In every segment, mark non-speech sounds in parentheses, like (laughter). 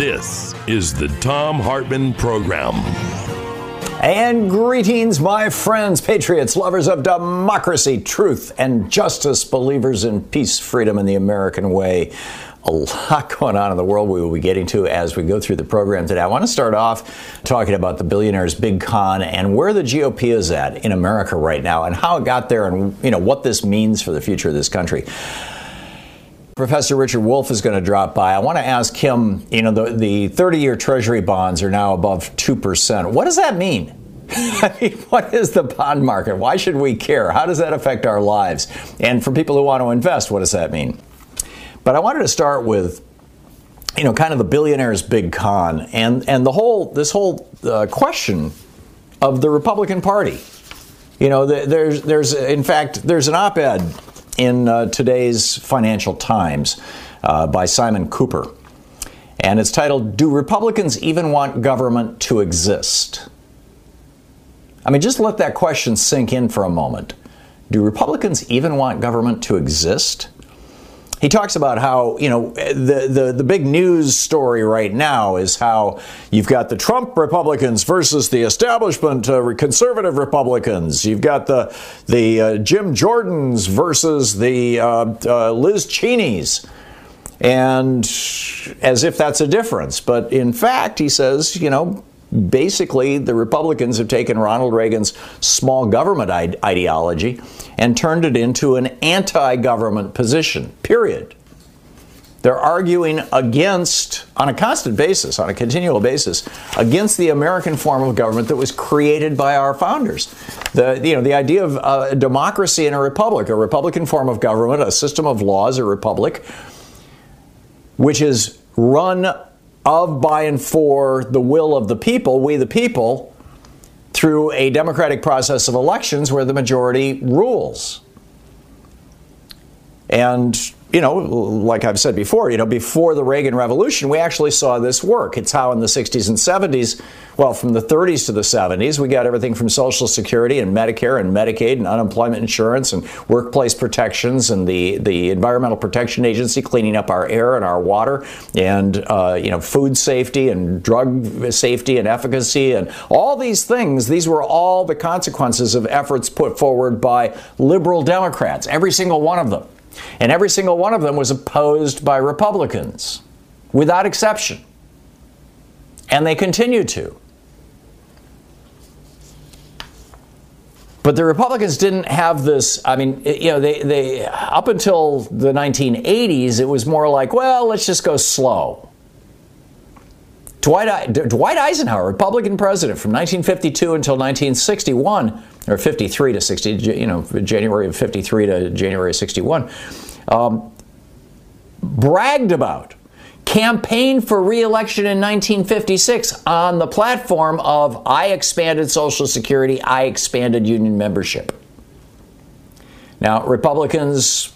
This is the Tom Hartmann Program. And greetings, my friends, patriots, lovers of democracy, truth, and justice, believers in peace, freedom, and the American way. A lot (laughs) going on in the world we will be getting to as we go through the program today. I want to start off talking about the billionaire's big con and where the GOP is at in America right now and how it got there and you know what this means for the future of this country. Professor Richard Wolff is going to drop by. I want to ask him, you know, the, the 30 year Treasury bonds are now above 2%. What does that mean? (laughs) I mean, what is the bond market? Why should we care? How does that affect our lives? And for people who want to invest, what does that mean? But I wanted to start with, you know, kind of the billionaire's big con and, and the whole, this whole uh, question of the Republican Party. You know, there's, there's, in fact, there's an op ed in uh, today's Financial Times uh, by Simon Kuper. And it's titled, Do Republicans Even Want Government to Exist? I mean, just let that question sink in for a moment. Do Republicans even want government to exist? He talks about how you know the, the the big news story right now is how you've got the Trump Republicans versus the establishment uh, conservative Republicans. You've got the the uh, Jim Jordans versus the uh, uh Liz Cheneys. And as if that's a difference. But in fact, he says, you know, basically the Republicans have taken Ronald Reagan's small government ideology and turned it into an anti government position, period. They're arguing against, on a constant basis, on a continual basis, against the American form of government that was created by our founders. The, you know, the idea of a democracy in a republic, a republican form of government, a system of laws, a republic, which is run of, by, and for the will of the people, we the people, through a democratic process of elections where the majority rules. And you know, like I've said before, you know, before the Reagan Revolution, we actually saw this work. It's how in the 60s and 70s, well, from the 30s to the 70s, we got everything from Social Security and Medicare and Medicaid and unemployment insurance and workplace protections and the, the Environmental Protection Agency cleaning up our air and our water and, uh, you know, food safety and drug safety and efficacy and all these things. These were all the consequences of efforts put forward by liberal Democrats, every single one of them. And every single one of them was opposed by Republicans, without exception. And they continue to. But the Republicans didn't have this. I mean, you know, they, they up until the 1980s, it was more like, well, let's just go slow. Dwight, Dwight Eisenhower, Republican president from 1952 until 1961, or 53 to 60, you know, January of 53 to January of 61, um, bragged about, campaigned for reelection in 1956 on the platform of I expanded Social Security, I expanded union membership. Now, Republicans,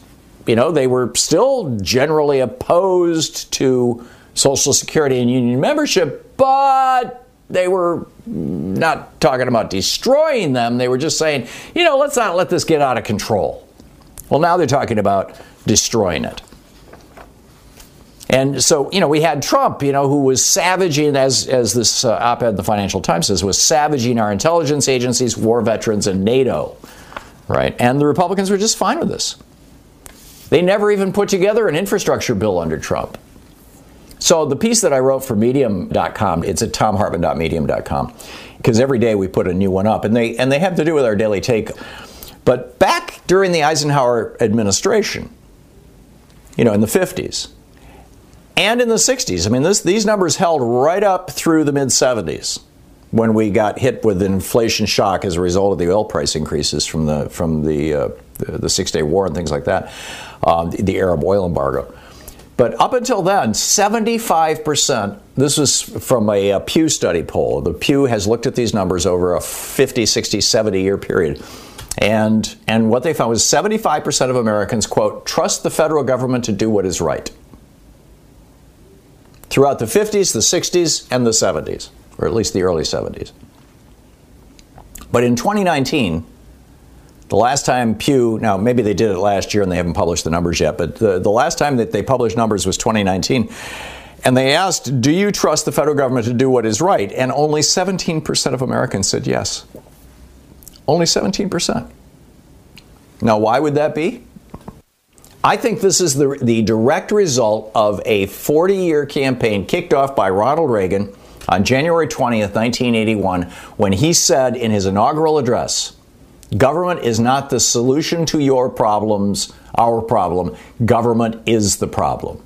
you know, they were still generally opposed to Social Security and union membership, but they were not talking about destroying them. They were just saying, you know, let's not let this get out of control. Well, now they're talking about destroying it. And so, you know, we had Trump, you know, who was savaging, as, as this uh, op ed the Financial Times says, was savaging our intelligence agencies, war veterans, and NATO, right? And the Republicans were just fine with this. They never even put together an infrastructure bill under Trump. So the piece that I wrote for medium.com, it's at tomhartman.medium.com, because every day we put a new one up and they and they have to do with our daily take. But back during the Eisenhower administration, you know, in the 50s and in the 60s, I mean this, these numbers held right up through the mid 70s when we got hit with inflation shock as a result of the oil price increases from the from the uh, the, the Six Day War and things like that, um, the, the Arab oil embargo. But up until then, 75%, this was from a, a, Pew study poll. The Pew has looked at these numbers over a 50, 60, 70 year period. And, and what they found was 75% of Americans, quote, trust the federal government to do what is right. Throughout the 50s, the 60s, and the 70s, or at least the early 70s. But in 2019, the last time Pew, now maybe they did it last year and they haven't published the numbers yet, but the, the last time that they published numbers was 2019. And they asked, Do you trust the federal government to do what is right? And only 17% of Americans said yes. Only 17%. Now, why would that be? I think this is the, the direct result of a 40 year campaign kicked off by Ronald Reagan on January 20th, 1981, when he said in his inaugural address, Government is not the solution to your problems, our problem. Government is the problem.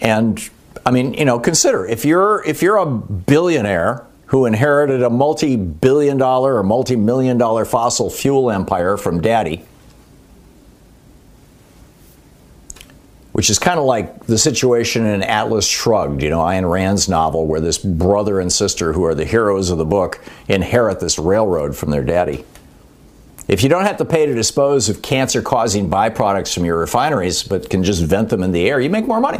And I mean, you know, consider if you're if you're a billionaire who inherited a multi-billion dollar or multi-million dollar fossil fuel empire from daddy, which is kind of like the situation in Atlas Shrugged, you know, Ayn Rand's novel, where this brother and sister, who are the heroes of the book, inherit this railroad from their daddy. If you don't have to pay to dispose of cancer causing byproducts from your refineries, but can just vent them in the air, you make more money.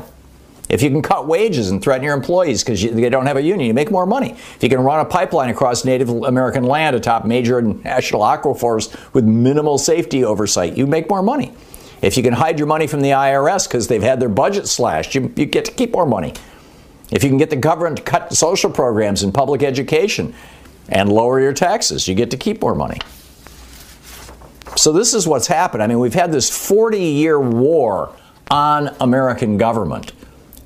If you can cut wages and threaten your employees because they don't have a union, you make more money. If you can run a pipeline across Native American land atop major national aquifers with minimal safety oversight, you make more money. If you can hide your money from the IRS because they've had their budget slashed, you, you get to keep more money. If you can get the government to cut social programs and public education and lower your taxes, you get to keep more money. So, this is what's happened. I mean, we've had this 40 year war on American government.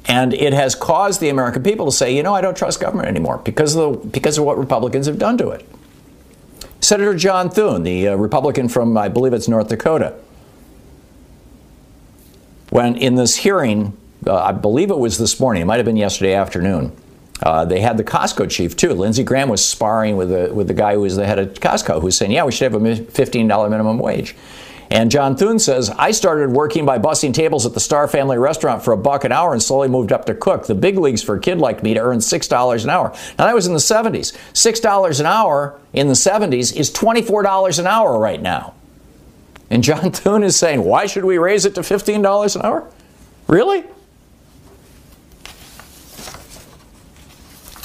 And it has caused the American people to say, you know, I don't trust government anymore because of, the, because of what Republicans have done to it. Senator John Thune, the uh, Republican from, I believe it's North Dakota, when in this hearing, uh, I believe it was this morning, it might have been yesterday afternoon, uh, they had the Costco chief too. Lindsey Graham was sparring with the with the guy who was the head of Costco, who was saying, "Yeah, we should have a fifteen dollar minimum wage." And John Thune says, "I started working by bussing tables at the Star Family Restaurant for a buck an hour, and slowly moved up to cook. The big leagues for a kid like me to earn six dollars an hour. Now that was in the '70s. Six dollars an hour in the '70s is twenty four dollars an hour right now." And John (laughs) Thune is saying, why should we raise it to $15 an hour? Really?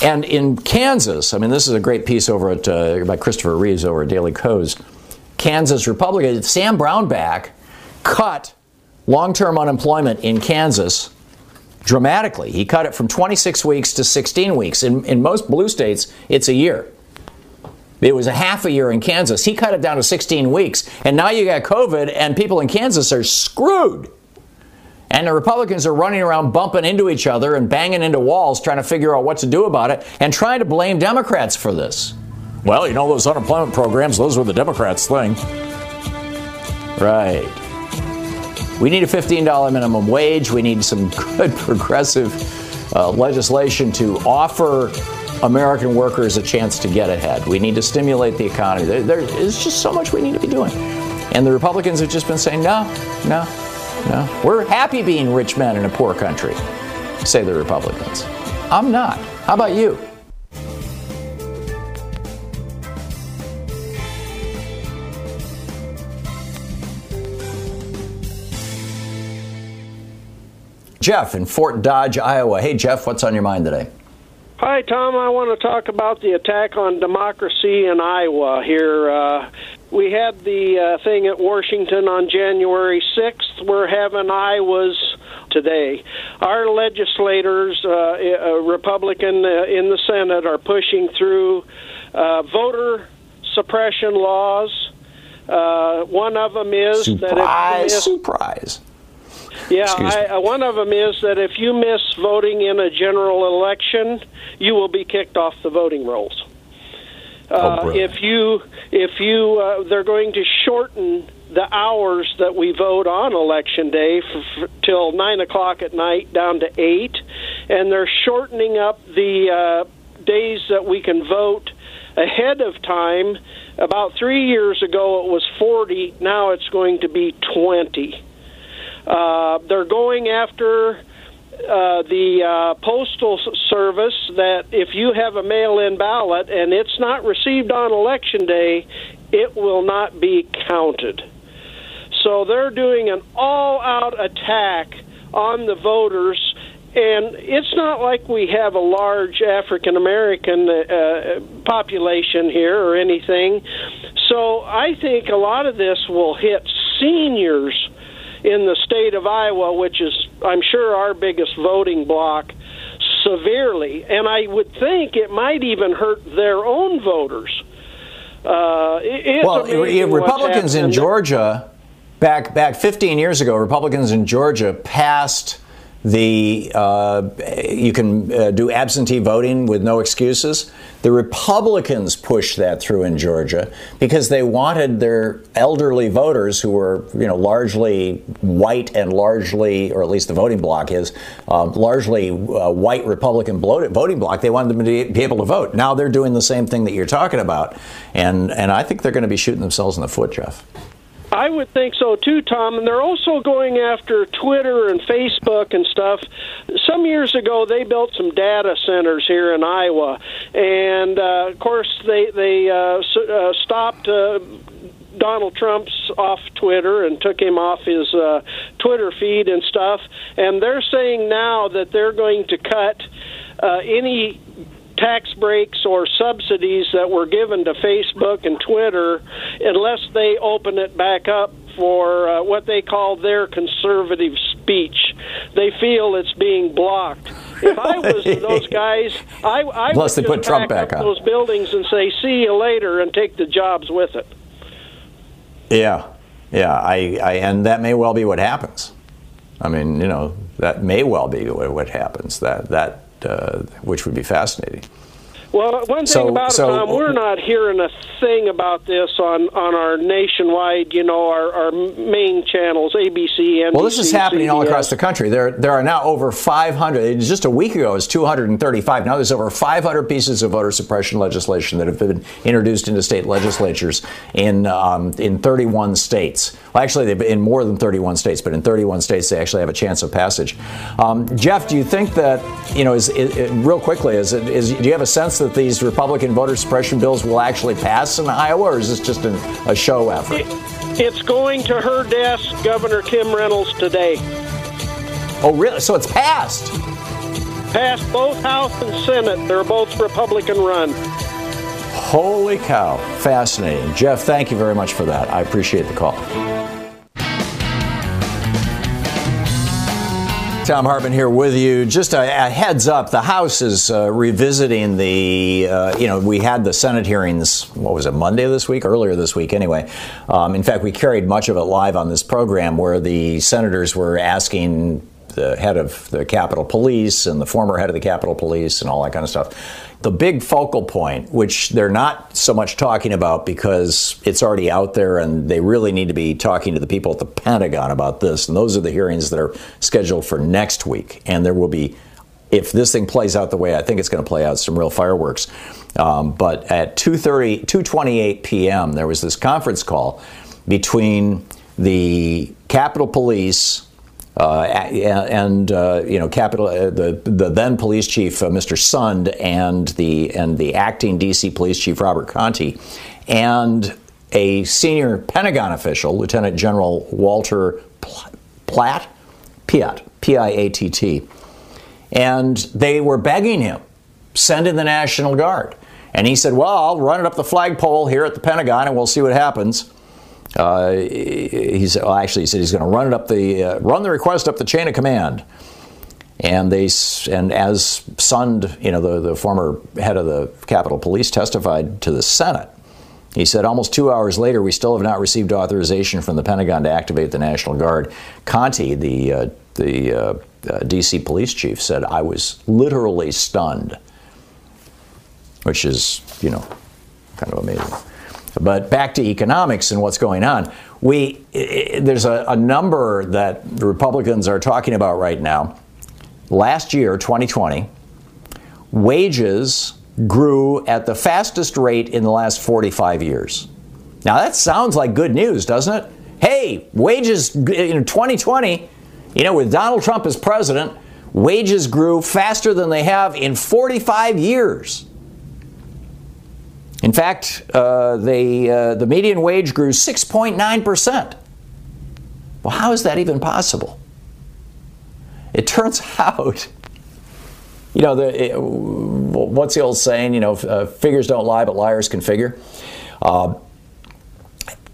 And in Kansas, I mean, this is a great piece over at uh, by Christopher Reeves over at Daily Kos. Kansas Republican Sam Brownback cut long-term unemployment in Kansas dramatically. He cut it from 26 weeks to 16 weeks. In, in most blue states, it's a year. It was a half a year in Kansas. He cut it down to 16 weeks. And now you got COVID, and people in Kansas are screwed. And the Republicans are running around bumping into each other and banging into walls trying to figure out what to do about it and trying to blame Democrats for this. Well, you know, those unemployment programs, those were the Democrats' thing. Right. We need a $15 minimum wage. We need some (laughs) good progressive uh, legislation to offer American workers a chance to get ahead. We need to stimulate the economy. There, there is just so much we need to be doing. And the Republicans have just been saying, no, no, no. We're happy being rich men in a poor country, say the Republicans. I'm not. How about you? Jeff in Fort Dodge, Iowa. Hey, Jeff, what's on your mind today? Hi, Tom. I want to talk about the attack on democracy in Iowa here. Uh, we had the uh, thing at Washington on January 6th. We're having Iowa's today. Our legislators, uh, uh, Republican uh, in the Senate, are pushing through uh, voter suppression laws. Uh, one of them is surprise, that if surprise. Yeah, I, uh, one of them is that if you miss voting in a general election, you will be kicked off the voting rolls. Uh, Oh, if you if you uh, they're going to shorten the hours that we vote on election day for, for, till nine o'clock at night down to eight, and they're shortening up the uh, days that we can vote ahead of time. About three years ago, it was forty. Now it's going to be twenty. Uh, they're going after uh, the uh, postal service that if you have a mail-in ballot and it's not received on election day, it will not be counted. So they're doing an all-out attack on the voters. And it's not like we have a large African American uh, population here or anything. So I think a lot of this will hit seniors in the state of Iowa, which is, I'm sure, our biggest voting block, severely. And I would think it might even hurt their own voters. Uh, well, Republicans in Georgia, back back 15 years ago, Republicans in Georgia passed the uh, you can uh, do absentee voting with no excuses. The Republicans pushed that through in Georgia because they wanted their elderly voters, who were you know largely white and largely, or at least the voting bloc is uh, largely white Republican voting bloc. They wanted them to be able to vote. Now they're doing the same thing that you're talking about, and and I think they're going to be shooting themselves in the foot, Jeff. I would think so too, Tom. And they're also going after Twitter and Facebook and stuff. Some years ago, they built some data centers here in Iowa, and uh, of course, they they uh, uh, stopped. Uh, Donald Trump's off Twitter and took him off his uh, Twitter feed and stuff. And they're saying now that they're going to cut uh, any tax breaks or subsidies that were given to Facebook and Twitter unless they open it back up for uh, what they call their conservative speech. They feel it's being blocked. If I was those (laughs) guys, I, I would they put Trump back up on. those buildings and say, "See you later," and take the jobs with it. Yeah, yeah, I, I and that may well be what happens. I mean, you know, that may well be what happens. That that uh, which would be fascinating. Well, one thing So- about so- it, Tom, we're not hearing a thing about this on, on our nationwide, you know, our, our main channels, ABC, NBC, Well, this is happening all across the country. There, there are now over 500. Just a week ago, it was 235. Now there's over 500 pieces of voter suppression legislation that have been introduced into state legislatures in um, in 31 states. Well, actually, they've been in more than 31 states, but in 31 states they actually have a chance of passage. Um, Jeff, do you think that you know? Is, is, is- real quickly? Is, it, is do you have a sense that these Republican voter suppression bills will actually pass in Iowa, or is this just an, a show effort? It's going to her desk, Governor Kim Reynolds, today. Oh, really? So it's passed. Passed both House and Senate. They're both Republican run. Holy cow. Fascinating. Jeff, thank you very much for that. I appreciate the call. Tom Hartmann here with you. Just a, a heads up: the House is uh, revisiting the. Uh, you know, we had the Senate hearings. What was it? Monday this week, earlier this week, anyway. Um, in fact, we carried much of it live on this program, where the senators were asking the head of the Capitol Police and the former head of the Capitol Police and all that kind of stuff. The big focal point, which they're not so much talking about because it's already out there and they really need to be talking to the people at the Pentagon about this. And those are the hearings that are scheduled for next week. And there will be, if this thing plays out the way I think it's going to play out, some real fireworks. Um, but at 2.30, 2.28 p.m., there was this conference call between the Capitol Police and uh, you know, Capitol, uh, the the then police chief, uh, Mr. Sund, and the and the acting D.C. police chief, Robert Contee, and a senior Pentagon official, Lieutenant General Walter Platt, Piatt, P-I-A-T-T, and they were begging him, send in the National Guard. And he said, Well, I'll run it up the flagpole here at the Pentagon and we'll see what happens. Uh, he said, well, actually, he said he's going to run it up the uh, run the request up the chain of command. And they and as Sund, you know, the, the former head of the Capitol Police testified to the Senate, he said almost two hours later, we still have not received authorization from the Pentagon to activate the National Guard. Contee, the uh, the uh, uh, D.C. police chief, said I was literally stunned, which is you know kind of amazing. But back to economics and what's going on. We there's a, a number that the Republicans are talking about right now. Last year, 2020, wages grew at the fastest rate in the last 45 years. Now that sounds like good news, doesn't it? Hey, wages in 2020, you know, with Donald Trump as president, wages grew faster than they have in 45 years. In fact, uh, they, uh, the median wage grew 6.9%. Well, how is that even possible? It turns (laughs) out, you know, the, it, what's the old saying? You know, uh, figures don't lie, but liars can figure. Uh,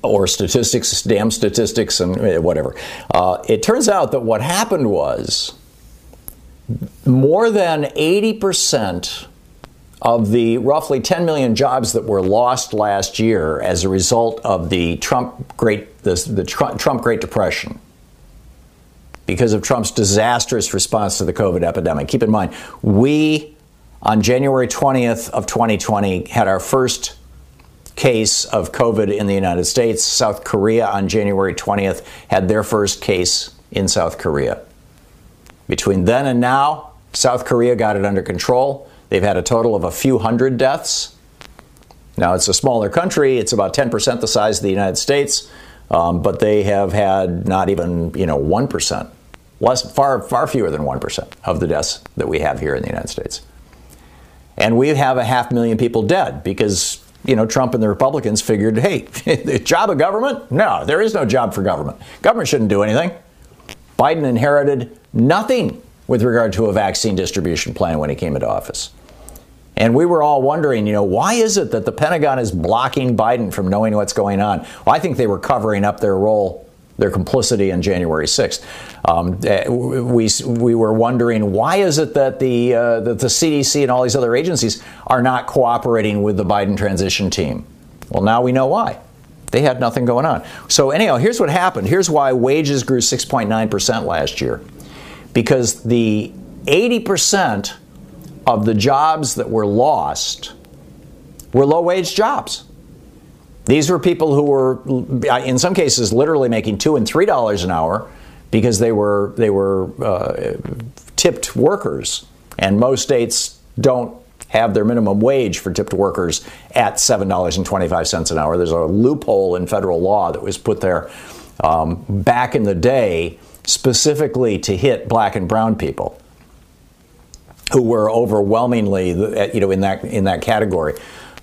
or statistics, damn statistics, and eh, whatever. Uh, it turns out that what happened was more than 80% of the roughly 10 million jobs that were lost last year as a result of the Trump Great the, the Trump Great Depression because of Trump's disastrous response to the COVID epidemic. Keep in mind, we on January 20th of 2020 had our first case of COVID in the United States. South Korea on January 20th had their first case in South Korea. Between then and now, South Korea got it under control. They've had a total of a few hundred deaths. Now, it's a smaller country, it's about 10% the size of the United States, um, but they have had not even, you know, 1%, less, far, far fewer than 1% of the deaths that we have here in the United States. And we have a half million people dead because, you know, Trump and the Republicans figured, hey, (laughs) the job of government? No, there is no job for government. Government shouldn't do anything. Biden inherited nothing with regard to a vaccine distribution plan when he came into office. And we were all wondering, you know, why is it that the Pentagon is blocking Biden from knowing what's going on? Well, I think they were covering up their role, their complicity on January 6th. Um, eh, we, we were wondering, why is it that the, uh, that the CDC and all these other agencies are not cooperating with the Biden transition team? Well, now we know why. They had nothing going on. So, anyhow, here's what happened. Here's why wages grew 6.9% last year. Because the 80% of the jobs that were lost were low wage jobs. These were people who were, in some cases, literally making two and three dollars an hour because they were they were uh, tipped workers, and most states don't have their minimum wage for tipped workers at seven dollars and twenty five cents an hour. There's a loophole in federal law that was put there um, back in the day specifically to hit black and brown people who were overwhelmingly, you know, in that in that category,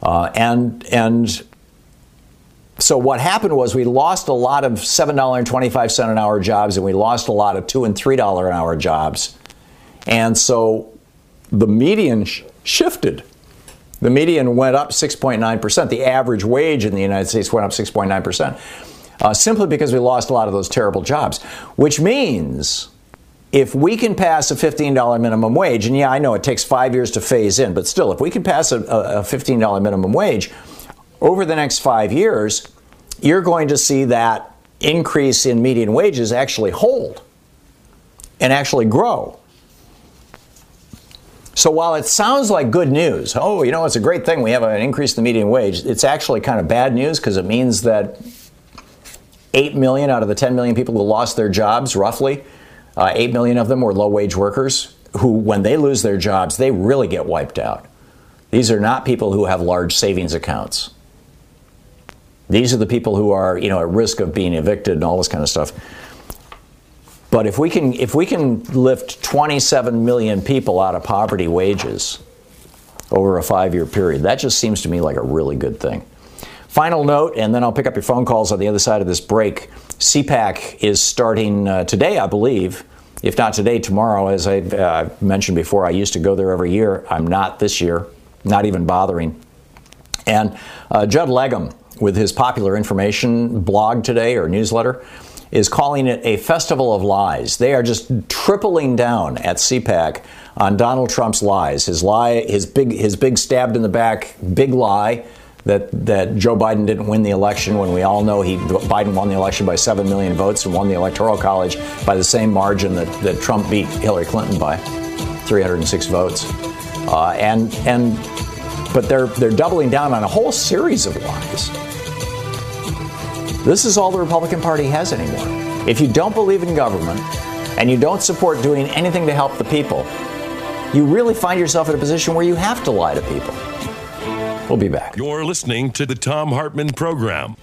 uh, and and so what happened was we lost a lot of seven dollar and twenty five cent an hour jobs, and we lost a lot of two and three dollar an hour jobs, and so the median sh- shifted. The median went up 6.9 percent. The average wage in the United States went up 6.9 percent, uh, simply because we lost a lot of those terrible jobs. Which means if we can pass a $15 minimum wage, and yeah, I know it takes five years to phase in, but still, if we can pass a, a $15 minimum wage over the next five years, you're going to see that increase in median wages actually hold and actually grow. So while it sounds like good news, oh, you know, it's a great thing we have an increase in the median wage, it's actually kind of bad news because it means that 8 million out of the 10 million people who lost their jobs, roughly, uh, 8 million of them were low wage workers who, when they lose their jobs, they really get wiped out. These are not people who have large savings accounts. These are the people who are, you know, at risk of being evicted and all this kind of stuff. But if we can if we can lift 27 million people out of poverty wages over a 5-year period, that just seems to me like a really good thing. Final note, and then I'll pick up your phone calls on the other side of this break. CPAC is starting uh, today, I believe, if not today, tomorrow. As I uh, mentioned before, I used to go there every year. I'm not this year, not even bothering. And uh, Judd Legum, with his popular information blog today or newsletter, is calling it a festival of lies. They are just tripling down at CPAC on Donald Trump's lies. His lie, his big, his big stabbed in the back, big lie that that Joe Biden didn't win the election when we all know he Biden won the election by seven million votes and won the electoral college by the same margin that, that Trump beat Hillary Clinton by 306 votes. Uh, and and but they're they're doubling down on a whole series of lies. This is all the Republican Party has anymore. If you don't believe in government and you don't support doing anything to help the people, you really find yourself in a position where you have to lie to people. We'll be back. You're listening to the Tom Hartmann Program.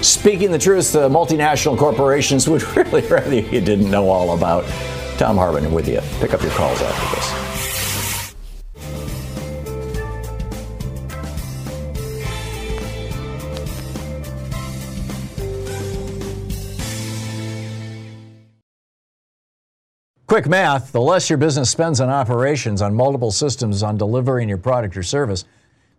Speaking the truth, the multinational corporations would (laughs) really rather you didn't know all about. Tom Hartmann with you. Pick up your calls after this. Quick math the less your business spends on operations, on multiple systems, on delivering your product or service,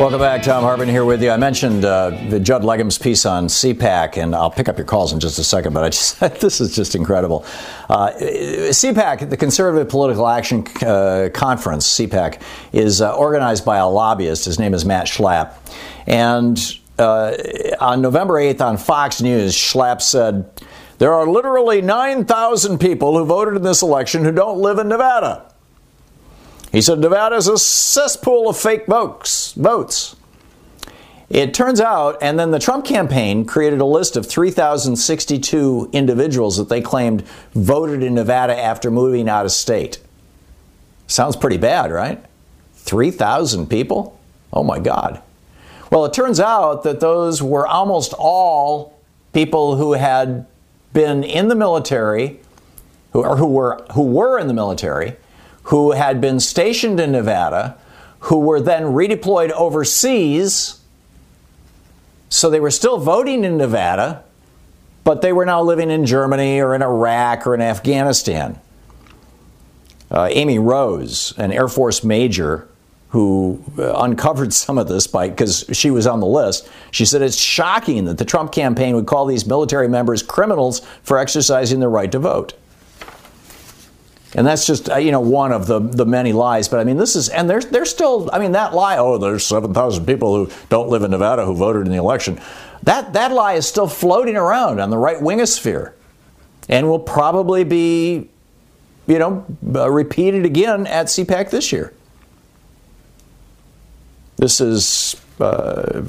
Welcome back. Tom Hartmann here with you. I mentioned uh, the Judd Legum's piece on CPAC, and I'll pick up your calls in just a second, but I just, (laughs) this is just incredible. Uh, CPAC, the Conservative Political Action uh, Conference, CPAC, is uh, organized by a lobbyist. His name is Matt Schlapp. And uh, on November 8th on Fox News, Schlapp said, There are literally 9,000 people who voted in this election who don't live in Nevada. He said Nevada is a cesspool of fake votes. votes. It turns out, and then the Trump campaign created a list of 3,062 individuals that they claimed voted in Nevada after moving out of state. Sounds pretty bad, right? 3,000 people? Oh my God. Well, it turns out that those were almost all people who had been in the military, who, or who were, who were in the military, who had been stationed in Nevada, who were then redeployed overseas. So they were still voting in Nevada, but they were now living in Germany or in Iraq or in Afghanistan. Uh, Amy Rose, an Air Force major who uh, uncovered (laughs) some of this by because she was on the list. She said it's shocking that the Trump campaign would call these military members criminals for exercising their right to vote. And that's just uh, you know one of the the many lies. But I mean, this is and there's there's still I mean that lie. Oh, there's seven thousand people who don't live in Nevada who voted in the election. That that lie is still floating around on the right wingosphere, and will probably be, you know, uh, repeated again at CPAC this year. This is, uh,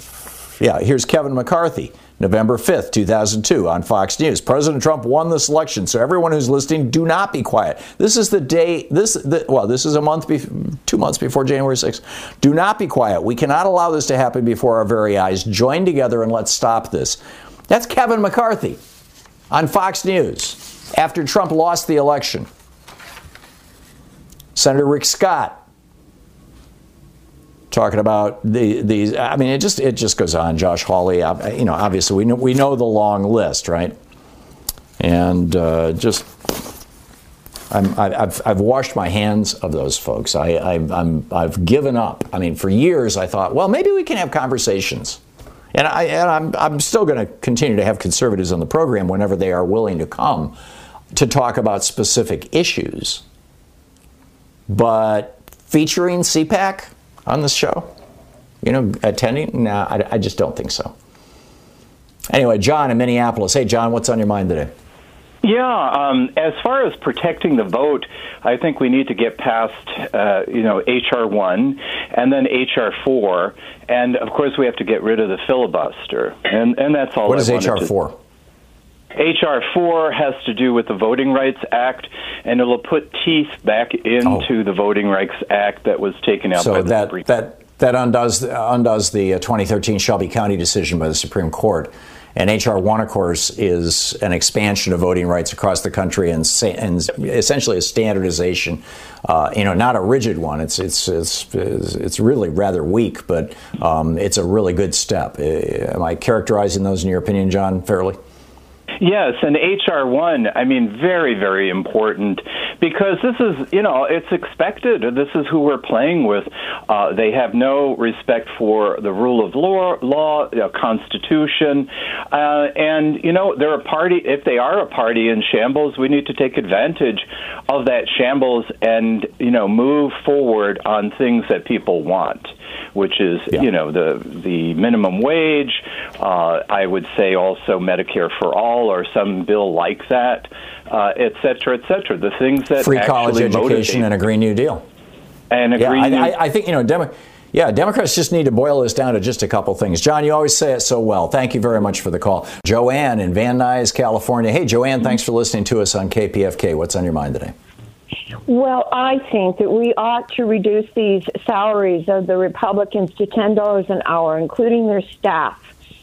yeah. Here's Kevin McCarthy. November 5th, 2002, on Fox News. President Trump won this election, so everyone who's listening, do not be quiet. This is the day, this, the, well, this is a month, be, two months before January 6th. Do not be quiet. We cannot allow this to happen before our very eyes. Join together and let's stop this. That's Kevin McCarthy on Fox News after Trump lost the election. Senator Rick Scott talking about the these. I mean, it just it just goes on. Josh Hawley, you know, obviously we know we know the long list, right? And uh, just. I'm, I've, I've washed my hands of those folks. I, I, I'm, I've given up. I mean, for years I thought, well, maybe we can have conversations. And, I, and I'm, I'm still going to continue to have conservatives on the program whenever they are willing to come to talk about specific issues. But featuring CPAC, on this show? You know, attending? No, I, I just don't think so. Anyway, John in Minneapolis. Hey, John, what's on your mind today? Yeah, um, as far as protecting the vote, I think we need to get past, uh, you know, HR one and then HR four, and of course we have to get rid of the filibuster, and and that's all. What I is HR four? HR 4 has to do with the Voting Rights Act, and it'll put teeth back into oh. the Voting Rights Act that was taken out so by the that, Supreme that, that undoes, undoes the uh, 2013 Shelby County decision by the Supreme Court. And HR 1, of course, is an expansion of voting rights across the country and, and essentially a standardization. Uh, you know, not a rigid one. It's, it's, it's, it's really rather weak, but um, it's a really good step. Am I characterizing those, in your opinion, John, fairly? Yes, and HR one, I mean, very, very important because this is, you know, it's expected. This is who we're playing with. Uh, they have no respect for the rule of law, law, uh, constitution, uh, and you know, they're a party. If they are a party in shambles, we need to take advantage of that shambles and you know move forward on things that people want which is yeah. you know the the minimum wage. Uh, I would say also Medicare for all or some bill like that, uh, et cetera, et cetera. The things that free college education and a Green New Deal. And a yeah, Green I, New- I, I think you know. Demo- yeah, Democrats just need to boil this down to just a couple things. John, you always say it so well. Thank you very much for the call. Joanne in Van Nuys, California. Hey, Joanne, thanks for listening to us on KPFK. What's on your mind today? Well, I think that we ought to reduce these salaries of the Republicans to $10 an hour, including their staff,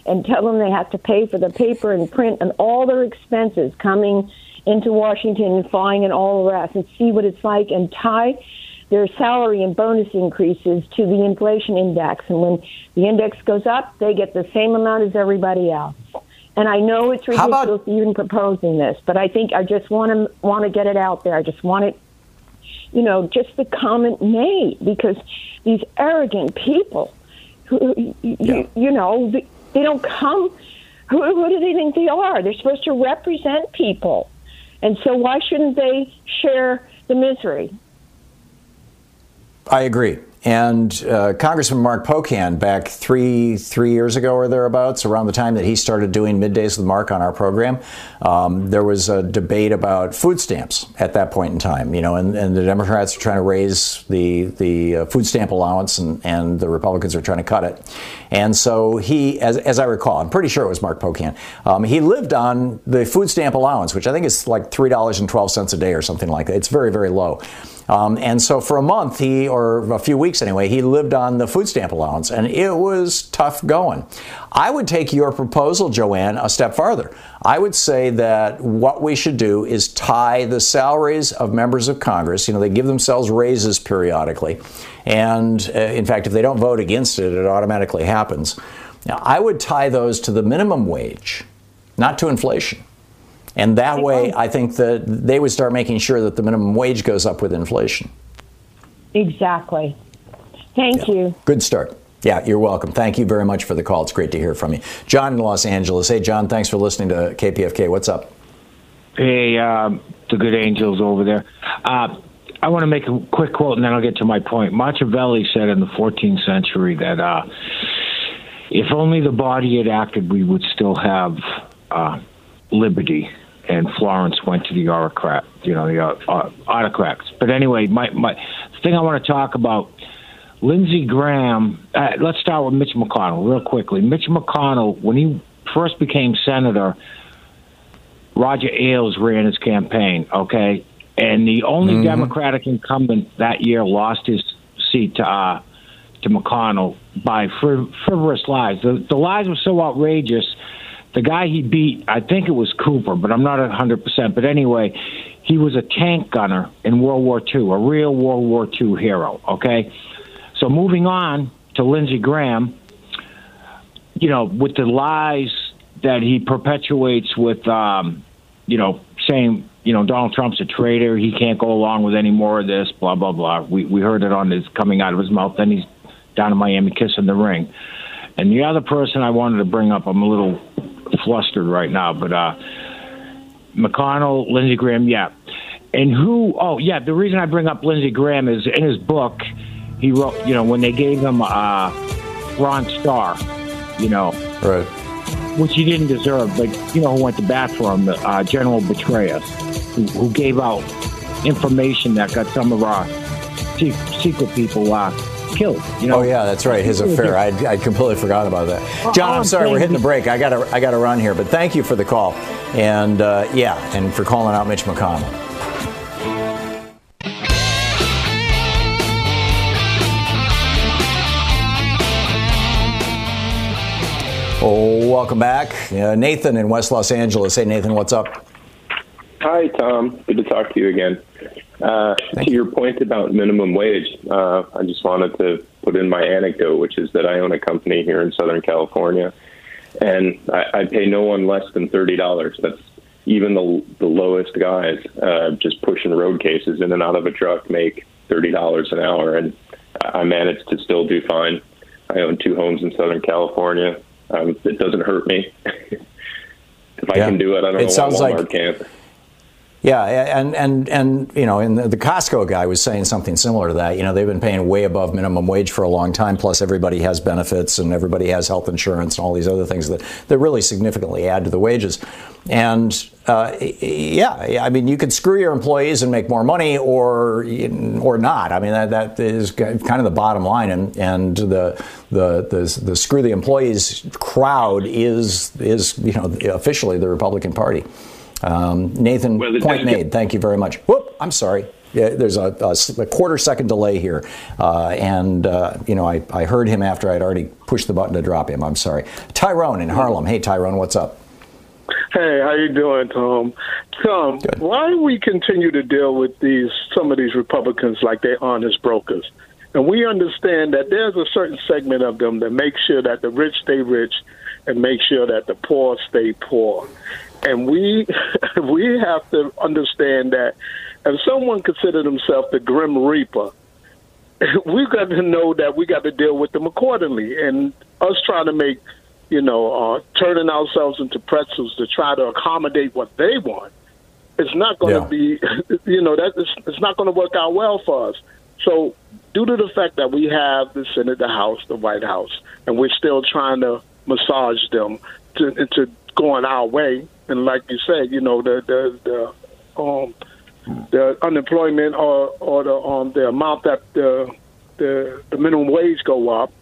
and tell them they have to pay for the paper and print and all their expenses coming into Washington and flying and all the rest, and see what it's like and tie their salary and bonus increases to the inflation index. And when the index goes up, they get the same amount as everybody else. And I know it's ridiculous about, even proposing this, but I think I just want to want to get it out there. I just want it you know, just the comment made because these arrogant people who, yeah. you, you know, they, they don't come. Who, who do they think they are? They're supposed to represent people. And so why shouldn't they share the misery? I agree. And uh, Congressman Mark Pocan, back three three years ago or thereabouts, around the time that he started doing middays with Mark on our program, um, there was a debate about food stamps at that point in time. You know, and, and the Democrats are trying to raise the the uh, food stamp allowance, and, and the Republicans are trying to cut it. And so he, as, as I recall, I'm pretty sure it was Mark Pocan. Um, he lived on the food stamp allowance, which I think is like three dollars and twelve cents a day or something like that. It's very very low. Um, and so for a month, he, or a few weeks anyway, he lived on the food stamp allowance, and it was tough going. I would take your proposal, Joanne, a step farther. I would say that what we should do is tie the salaries of members of Congress. You know, they give themselves raises periodically. And uh, in fact, if they don't vote against it, it automatically happens. Now, I would tie those to the minimum wage, not to inflation. And that way, I think that they would start making sure that the minimum wage goes up with inflation. Exactly. Thank yeah. you. Good start. Yeah, you're welcome. Thank you very much for the call. It's great to hear from you. John in Los Angeles. Hey, John, thanks for listening to KPFK. What's up? Hey, uh, the good angels over there. Uh, I want to make a quick quote and then I'll get to my point. Machiavelli said in the 14th century that uh, if only the body had acted, we would still have uh, liberty and Florence went to the autocrat, you know, the uh, uh, autocrats. But anyway, my my thing I want to talk about, Lindsey Graham. Uh, let's start with Mitch McConnell real quickly. Mitch McConnell, when he first became senator, Roger Ailes ran his campaign. Okay, and the only mm-hmm. Democratic incumbent that year lost his seat to uh, to McConnell by frivolous lies. The, the lies were so outrageous the guy he beat, I think it was Cooper, but I'm not 100%. But anyway, he was a tank gunner in World War II, a real World War II hero, okay? So moving on to Lindsey Graham, you know, with the lies that he perpetuates with, um, you know, saying, you know, Donald Trump's a traitor, he can't go along with any more of this, blah, blah, blah. We, we heard it on his coming out of his mouth. Then he's down in Miami kissing the ring. And the other person I wanted to bring up, I'm a little flustered right now, but uh, McConnell, Lindsey Graham, yeah. And who, oh, yeah, the reason I bring up Lindsey Graham is in his book, he wrote, you know, when they gave him uh, Bronze Star, you know. Right. Which he didn't deserve, but, you know, who went to bat for him, uh, General Petraeus, who, who gave out information that got some of our secret people uh, killed. You know? Oh yeah, that's right. His affair. I'd, I'd completely forgot about that. John, I'm sorry, we're hitting the break. I gotta I gotta run here, but thank you for the call, and uh, yeah, and for calling out Mitch McConnell. Oh, welcome back, uh, Nathan in West Los Angeles. Hey, Nathan, what's up? Hi, Tom. Good to talk to you again. Uh, to your point about minimum wage, uh, I just wanted to put in my anecdote, which is that I own a company here in Southern California, and I, I pay no one less than thirty dollars. That's even the the lowest guys uh, just pushing road cases in and out of a truck make thirty dollars an hour, and I managed to still do fine. I own two homes in Southern California. Um, it doesn't hurt me. (laughs) if I Yeah. can do it, I don't It know sounds why Walmart like- can't. Yeah, and and and you know, and the, Costco guy was saying something similar to that. You know, they've been paying way above minimum wage for a long time. Plus, everybody has benefits and everybody has health insurance and all these other things that that really significantly add to the wages. And uh, yeah, I mean, you could screw your employees and make more money, or or not. I mean, that that is kind of the bottom line. And and the the the, the screw the employees crowd is is you know officially the Republican Party. Um, Nathan, Well, the- point made. Thank you very much. Whoop, I'm sorry. Yeah, there's a quarter second delay here, uh, and uh, you know I, I heard him after I'd already pushed the button to drop him. I'm sorry. Tyrone in Harlem. Hey, Tyrone, what's up? Hey, how you doing, Tom? Tom, why do we continue to deal with these some of these Republicans like they're honest brokers? And we understand that there's a certain segment of them that make sure that the rich stay rich and make sure that the poor stay poor. And we (laughs) we have to understand that if someone consider themselves the Grim Reaper, (laughs) we've got to know that we got to deal with them accordingly. And us trying to make, you know, uh, turning ourselves into pretzels to try to accommodate what they want, it's not going to Yeah. be, (laughs) you know, that it's, it's not going to work out well for us. So, due to the fact that we have the Senate, the House, the White House, and we're still trying to massage them to into going our way, and like you said, you know, the the, the um, the unemployment or or the um the amount that the the, the minimum wage go up,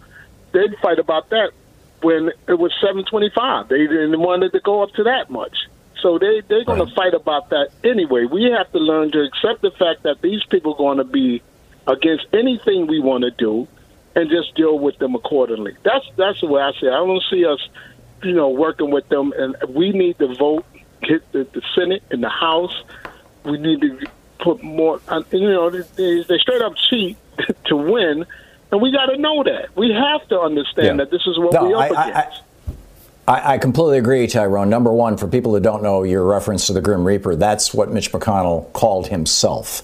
they'd fight about that when it was seven twenty five. They didn't want it to go up to that much. So they they're going to fight about that anyway. We have to learn to accept the fact that these people are going to be against anything we want to do, and just deal with them accordingly. That's that's the way I see it. I don't see us, you know, working with them, and we need to vote, get the, the Senate and the House. We need to put more. You know, they, they straight up cheat (laughs) to win, and we got to know that. We have to understand Yeah. that this is what No, we up I- I- against. I, I completely agree, Tyrone. Number one, for people that don't know your reference to the Grim Reaper, that's what Mitch McConnell called himself.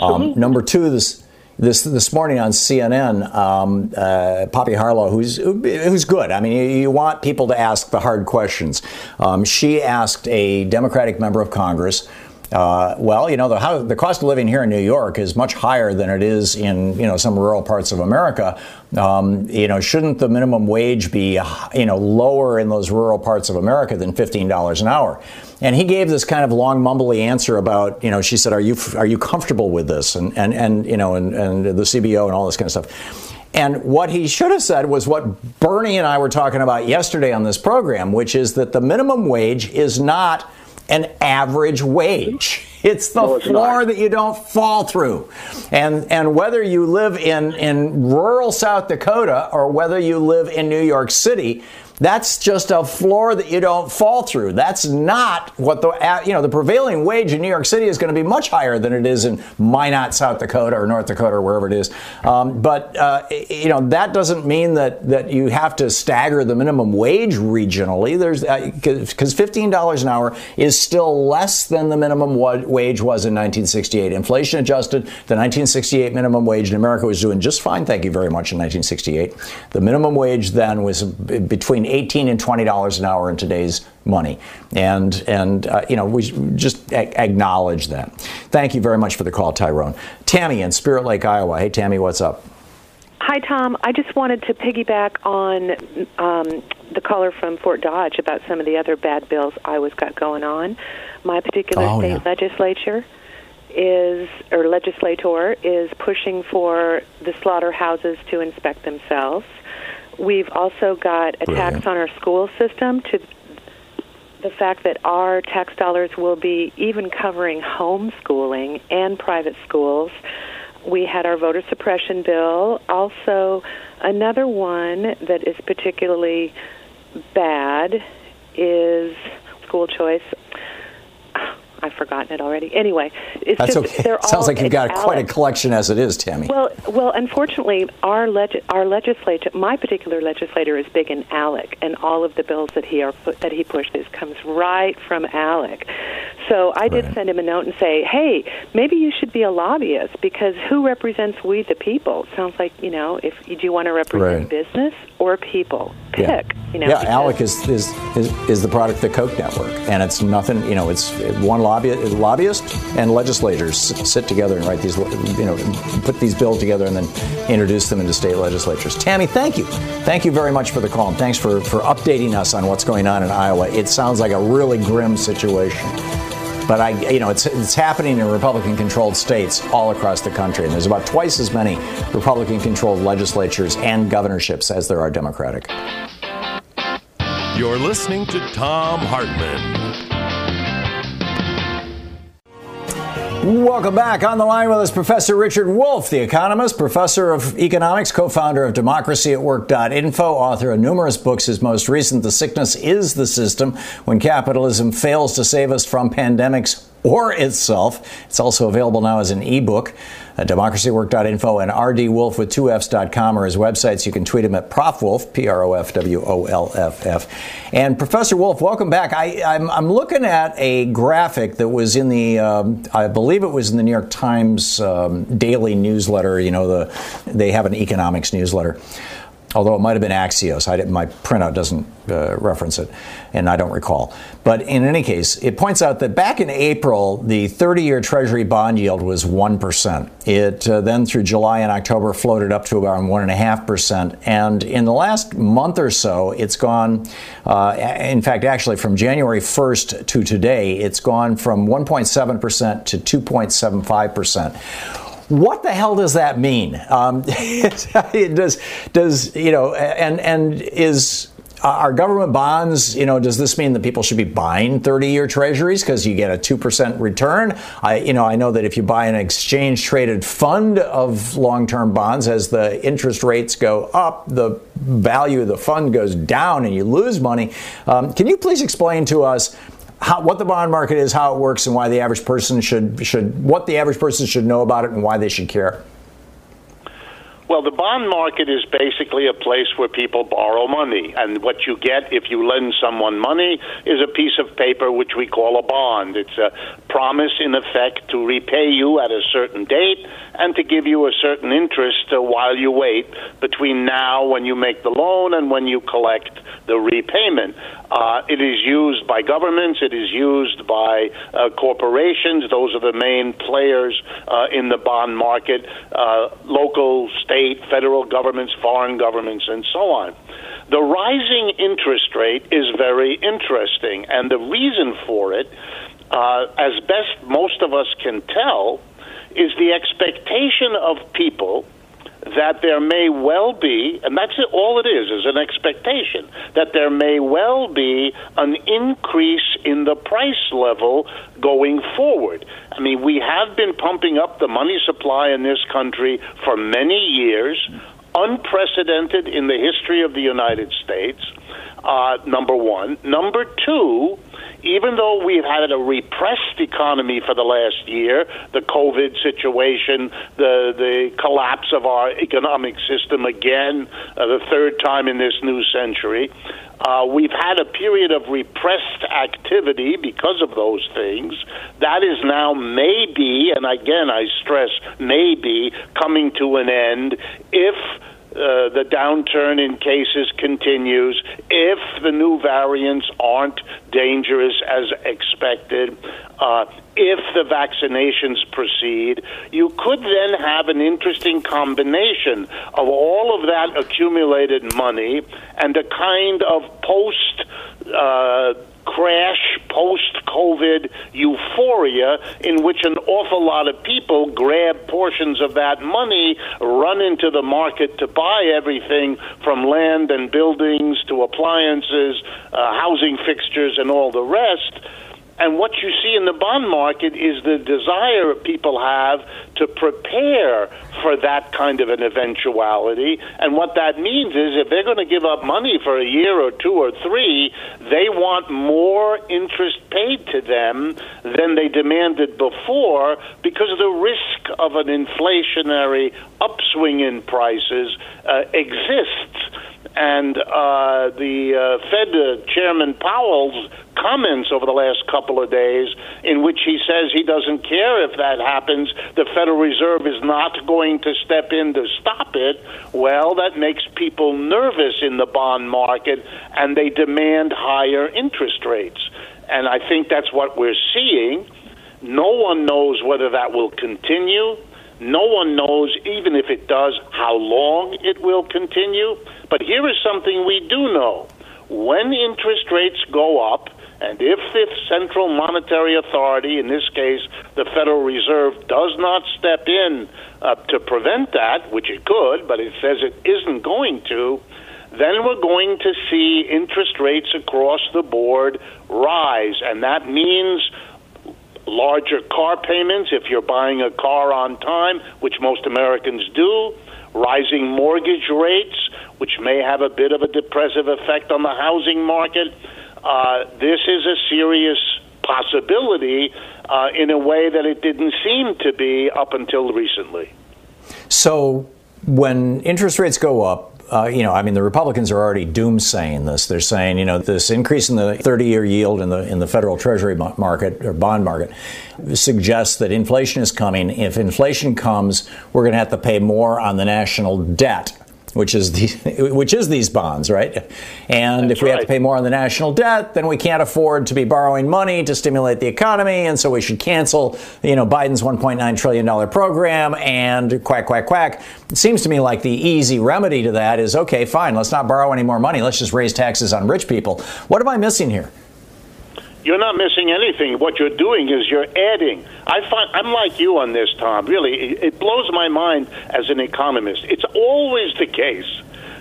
Um, number two, this. This, this morning on CNN, um, uh, Poppy Harlow, who's who's good. I mean, you, you want people to ask the hard questions. Um, she asked a Democratic member of Congress, uh, well, you know, the, the cost of living here in New York is much higher than it is in, you know, some rural parts of America. Um, you know, shouldn't the minimum wage be, you know, lower in those rural parts of America than $15 an hour? And he gave this kind of long, mumbly answer about, you know, she said, "Are you are you comfortable with this?" And and and you know, and, and the CBO and all this kind of stuff. And what he should have said was what Bernie and I were talking about yesterday on this program, which is that the minimum wage is not an average wage. (laughs) It's the floor that you don't fall through. And and whether you live in, in rural South Dakota or whether you live in New York City, That's just a floor that you don't fall through. That's not what the uh, you know the prevailing wage in New York City is going to be much higher than it is in Minot, South Dakota, or North Dakota, or wherever it is. Um, but uh, you know that doesn't mean that that you have to stagger the minimum wage regionally. There's because uh, fifteen dollars an hour is still less than the minimum wage was in 1968. Inflation adjusted, the 1968 minimum wage in America was doing just fine. Thank you very much in 1968. The minimum wage then was between 18 and 20 dollars an hour in today's money, and and uh, you know we just a- acknowledge that. Thank you very much for the call, Tyrone. Tammy in Spirit Lake, Iowa. Hey, Tammy, what's up? Hi, Tom. I just wanted to piggyback on um, the caller from Fort Dodge about some of the other bad bills Iowa's got going on. My particular oh, state yeah. legislature is or legislator is pushing for the slaughterhouses to inspect themselves. We've also got a tax on our school system to the fact that our tax dollars will be even covering homeschooling and private schools. We had our voter suppression bill. Also, another one that is particularly bad is school choice. I've forgotten it already. Anyway, it's That's just okay. they're (laughs) Sounds all like you've got quite a collection as it is, Tammy. Well, well, unfortunately, our leg- our legislature, my particular legislator, is big in ALEC, and all of the bills that he are that he pushes comes right from ALEC. So I did send him a note and say, hey, maybe you should be a lobbyist because who represents we the people? Sounds like you know, if you do you want to represent Right. business or people? Pick. Yeah. You know, yeah, ALEC is, is, is, is the product of the Koch network, and it's nothing. You know, it's one lobby, lobbyist and legislators sit sit together and write these, you know, put these bills together and then introduce them into state legislatures. Tammy, thank you, thank you very much for the call, and thanks for for updating us on what's going on in Iowa. It sounds like a really grim situation. But I, you know, it's, it's happening in Republican-controlled states all across the country, and there's about twice as many Republican-controlled legislatures and governorships as there are Democratic. You're listening to Tom Hartmann. Welcome back. On the line with us, Professor Richard Wolff, the economist, professor of economics, co founder of democracyatwork.info, author of numerous books. His most recent, The Sickness is the System When Capitalism Fails to Save Us from Pandemics or Itself. It's also available now as an ebook at democracywork.info and rdwolff with two F's.com are his websites. You can tweet him at profwolff, P R O F W O L F F. And Professor Wolff, welcome back. I, I'm, I'm looking at a graphic that was in the, um, I believe it was in the New York Times um, daily newsletter. You know, the they have an economics newsletter. Although it might have been Axios, I my printout doesn't uh, reference it, and I don't recall. But in any case, it points out that back in April, the 30-year Treasury bond yield was one percent. It uh, then, through July and October, floated up to about one and in the last month or so, it's gone. Uh, in fact, actually, from January 1st to today, it's gone from 1.7 percent to 2.75 percent. What the hell does that mean? Um, (laughs) does does you know and and is are government bonds, you know, does this mean that people should be buying 30-year treasuries because you get a 2% return? I, you know, I know that if you buy an exchange-traded fund of long-term bonds, as the interest rates go up, the value of the fund goes down and you lose money. Um, can you please explain to us how, what the bond market is, how it works, and why the average person should should what the average person should know about it and why they should care? Well, the bond market is basically a place where people borrow money. And what you get if you lend someone money is a piece of paper which we call a bond. It's a promise, in effect, to repay you at a certain date and to give you a certain interest uh, while you wait between now when you make the loan and when you collect the repayment. Uh, it is used by governments, it is used by uh, corporations. Those are the main players uh, in the bond market uh, local, state, federal governments, foreign governments, and so on. The rising interest rate is very interesting, and the reason for it, uh, as best most of us can tell, is the expectation of people that there may well be, and that's all it is, is an expectation, that there may well be an increase in the price level going forward. I mean, we have been pumping up the money supply in this country for many years unprecedented in the history of the United States. Uh, number one. Number two, even though we've had a repressed economy for the last year, the COVID situation, the the collapse of our economic system again, uh, the third time in this new century, uh, we've had a period of repressed activity because of those things. That is now maybe, and again I stress maybe, coming to an end if uh, the downturn in cases continues, if the new variants aren't dangerous as expected, uh, if the vaccinations proceed, you could then have an interesting combination of all of that accumulated money and a kind of post. Uh, crash post COVID euphoria in which an awful lot of people grab portions of that money, run into the market to buy everything from land and buildings to appliances, uh, housing fixtures, and all the rest and what you see in the bond market is the desire people have to prepare for that kind of an eventuality. And what that means is if they're going to give up money for a year or two or three, they want more interest paid to them than they demanded before because the risk of an inflationary upswing in prices uh, exists and uh, the uh, Fed uh, Chairman Powell's comments over the last couple of days, in which he says he doesn't care if that happens, the Federal Reserve is not going to step in to stop it. Well, that makes people nervous in the bond market, and they demand higher interest rates. And I think that's what we're seeing. No one knows whether that will continue. No one knows, even if it does, how long it will continue. But here is something we do know. When interest rates go up, and if the central monetary authority, in this case the Federal Reserve, does not step in uh, to prevent that, which it could, but it says it isn't going to, then we're going to see interest rates across the board rise. And that means larger car payments if you're buying a car on time, which most Americans do, rising mortgage rates, which may have a bit of a depressive effect on the housing market. Uh, this is a serious possibility uh, in a way that it didn't seem to be up until recently. So, when interest rates go up, uh, you know, I mean, the Republicans are already doomsaying this. They're saying, you know, this increase in the 30-year yield in the in the federal Treasury market or bond market suggests that inflation is coming. If inflation comes, we're going to have to pay more on the national debt which is the, (laughs) which is these bonds, right? And That's if we right. have to pay more on the national debt, then we can't afford to be borrowing money to stimulate the economy, and so we should cancel, you know, Biden's 1.9 trillion dollar program. And quack quack quack. It seems to me like the easy remedy to that is okay, fine, let's not borrow any more money. Let's just raise taxes on rich people. What am I missing here? You're not missing anything. What you're doing is you're adding. I find I'm like you on this, Tom. Really, it blows my mind as an economist. It's always the case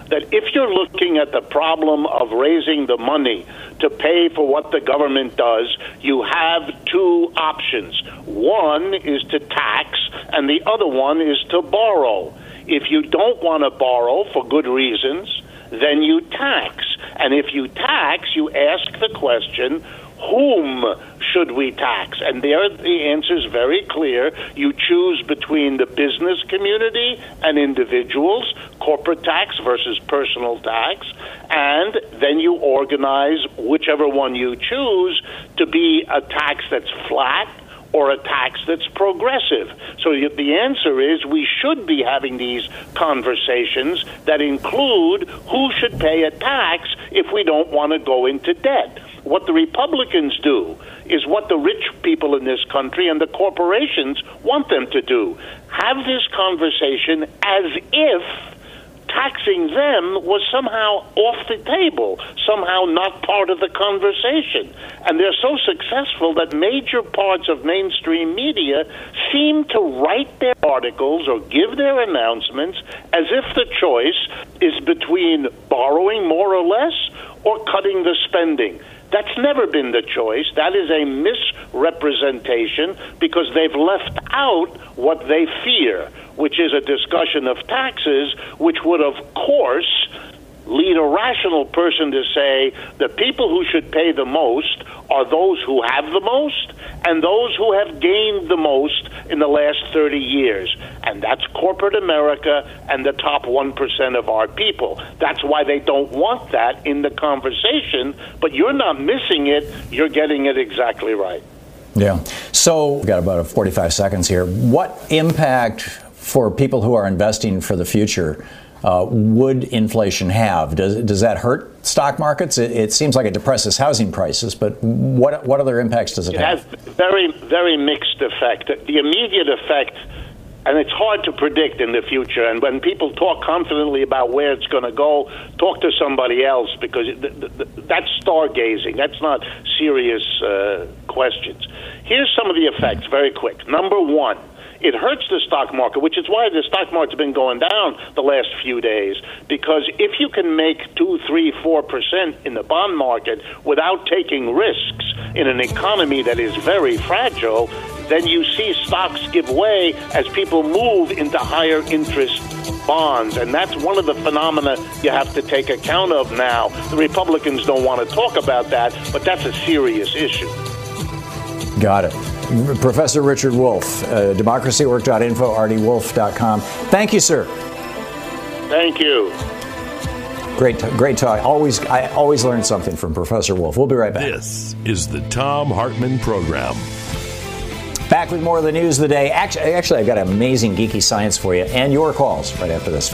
that if you're looking at the problem of raising the money to pay for what the government does, you have two options. One is to tax, and the other one is to borrow. If you don't want to borrow for good reasons, then you tax. And if you tax, you ask the question whom should we tax? And there the answer is very clear. You choose between the business community and individuals, corporate tax versus personal tax, and then you organize whichever one you choose to be a tax that's flat or a tax that's progressive. So the answer is we should be having these conversations that include who should pay a tax if we don't want to go into debt. What the Republicans do is what the rich people in this country and the corporations want them to do. Have this conversation as if taxing them was somehow off the table, somehow not part of the conversation. And they're so successful that major parts of mainstream media seem to write their articles or give their announcements as if the choice is between borrowing more or less or cutting the spending. That's never been the choice. That is a misrepresentation because they've left out what they fear, which is a discussion of taxes, which would, of course, lead a rational person to say the people who should pay the most are those who have the most and those who have gained the most in the last 30 years. And that's corporate America and the top 1% of our people. That's why they don't want that in the conversation, but you're not missing it, you're getting it exactly right. Yeah. So, we've got about 45 seconds here. What impact for people who are investing for the future uh, would inflation have? Does, does that hurt stock markets? It, it, seems like it depresses housing prices, but what, what other impacts does it, it have? It has very, very mixed effect. The immediate effect, and it's hard to predict in the future, and when people talk confidently about where it's going to go, talk to somebody else because that's stargazing. That's not serious uh, questions. Here's some of the effects very quick. Number one, it hurts the stock market, which is why the stock market's been going down the last few days. Because if you can make two, three, four percent in the bond market without taking risks in an economy that is very fragile, then you see stocks give way as people move into higher interest bonds. And that's one of the phenomena you have to take account of now. The Republicans don't want to talk about that, but that's a serious issue. Got it. Professor Richard Wolff, uh, democracywork.info, rdwolff.com. Thank you, sir. Thank you. Great, great talk. Always, I always learn something from Professor Wolff. We'll be right back. This is the Tom Hartmann Program. Back with more of the news of the day. Actually, actually, I've got amazing geeky science for you and your calls right after this.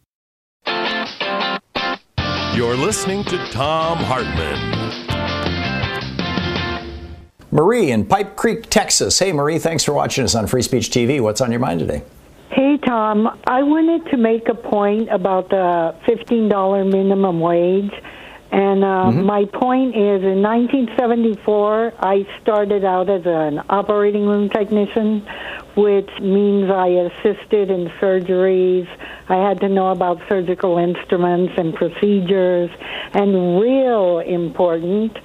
You're listening to Tom Hartmann. Marie in Pipe Creek, Texas. Hey, Marie, thanks for watching us on Free Speech TV. What's on your mind today? Hey, Tom. I wanted to make a point about the $15 minimum wage. And uh, mm-hmm. my point is in 1974, I started out as an operating room technician, which means I assisted in surgeries. I had to know about surgical instruments and procedures. And real important,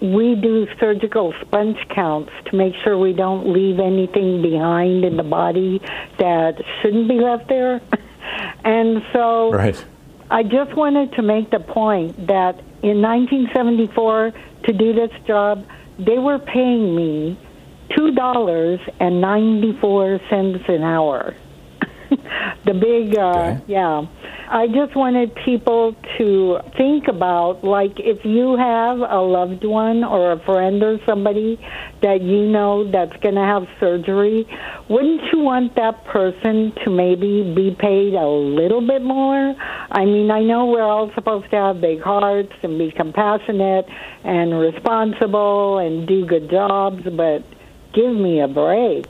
we do surgical sponge counts to make sure we don't leave anything behind in the body that shouldn't be left there. (laughs) and so right. I just wanted to make the point that in 1974, to do this job, they were paying me $2.94 an hour. (laughs) the big, uh, okay. yeah. I just wanted people to think about, like, if you have a loved one or a friend or somebody that you know that's going to have surgery, wouldn't you want that person to maybe be paid a little bit more? I mean, I know we're all supposed to have big hearts and be compassionate and responsible and do good jobs, but give me a break.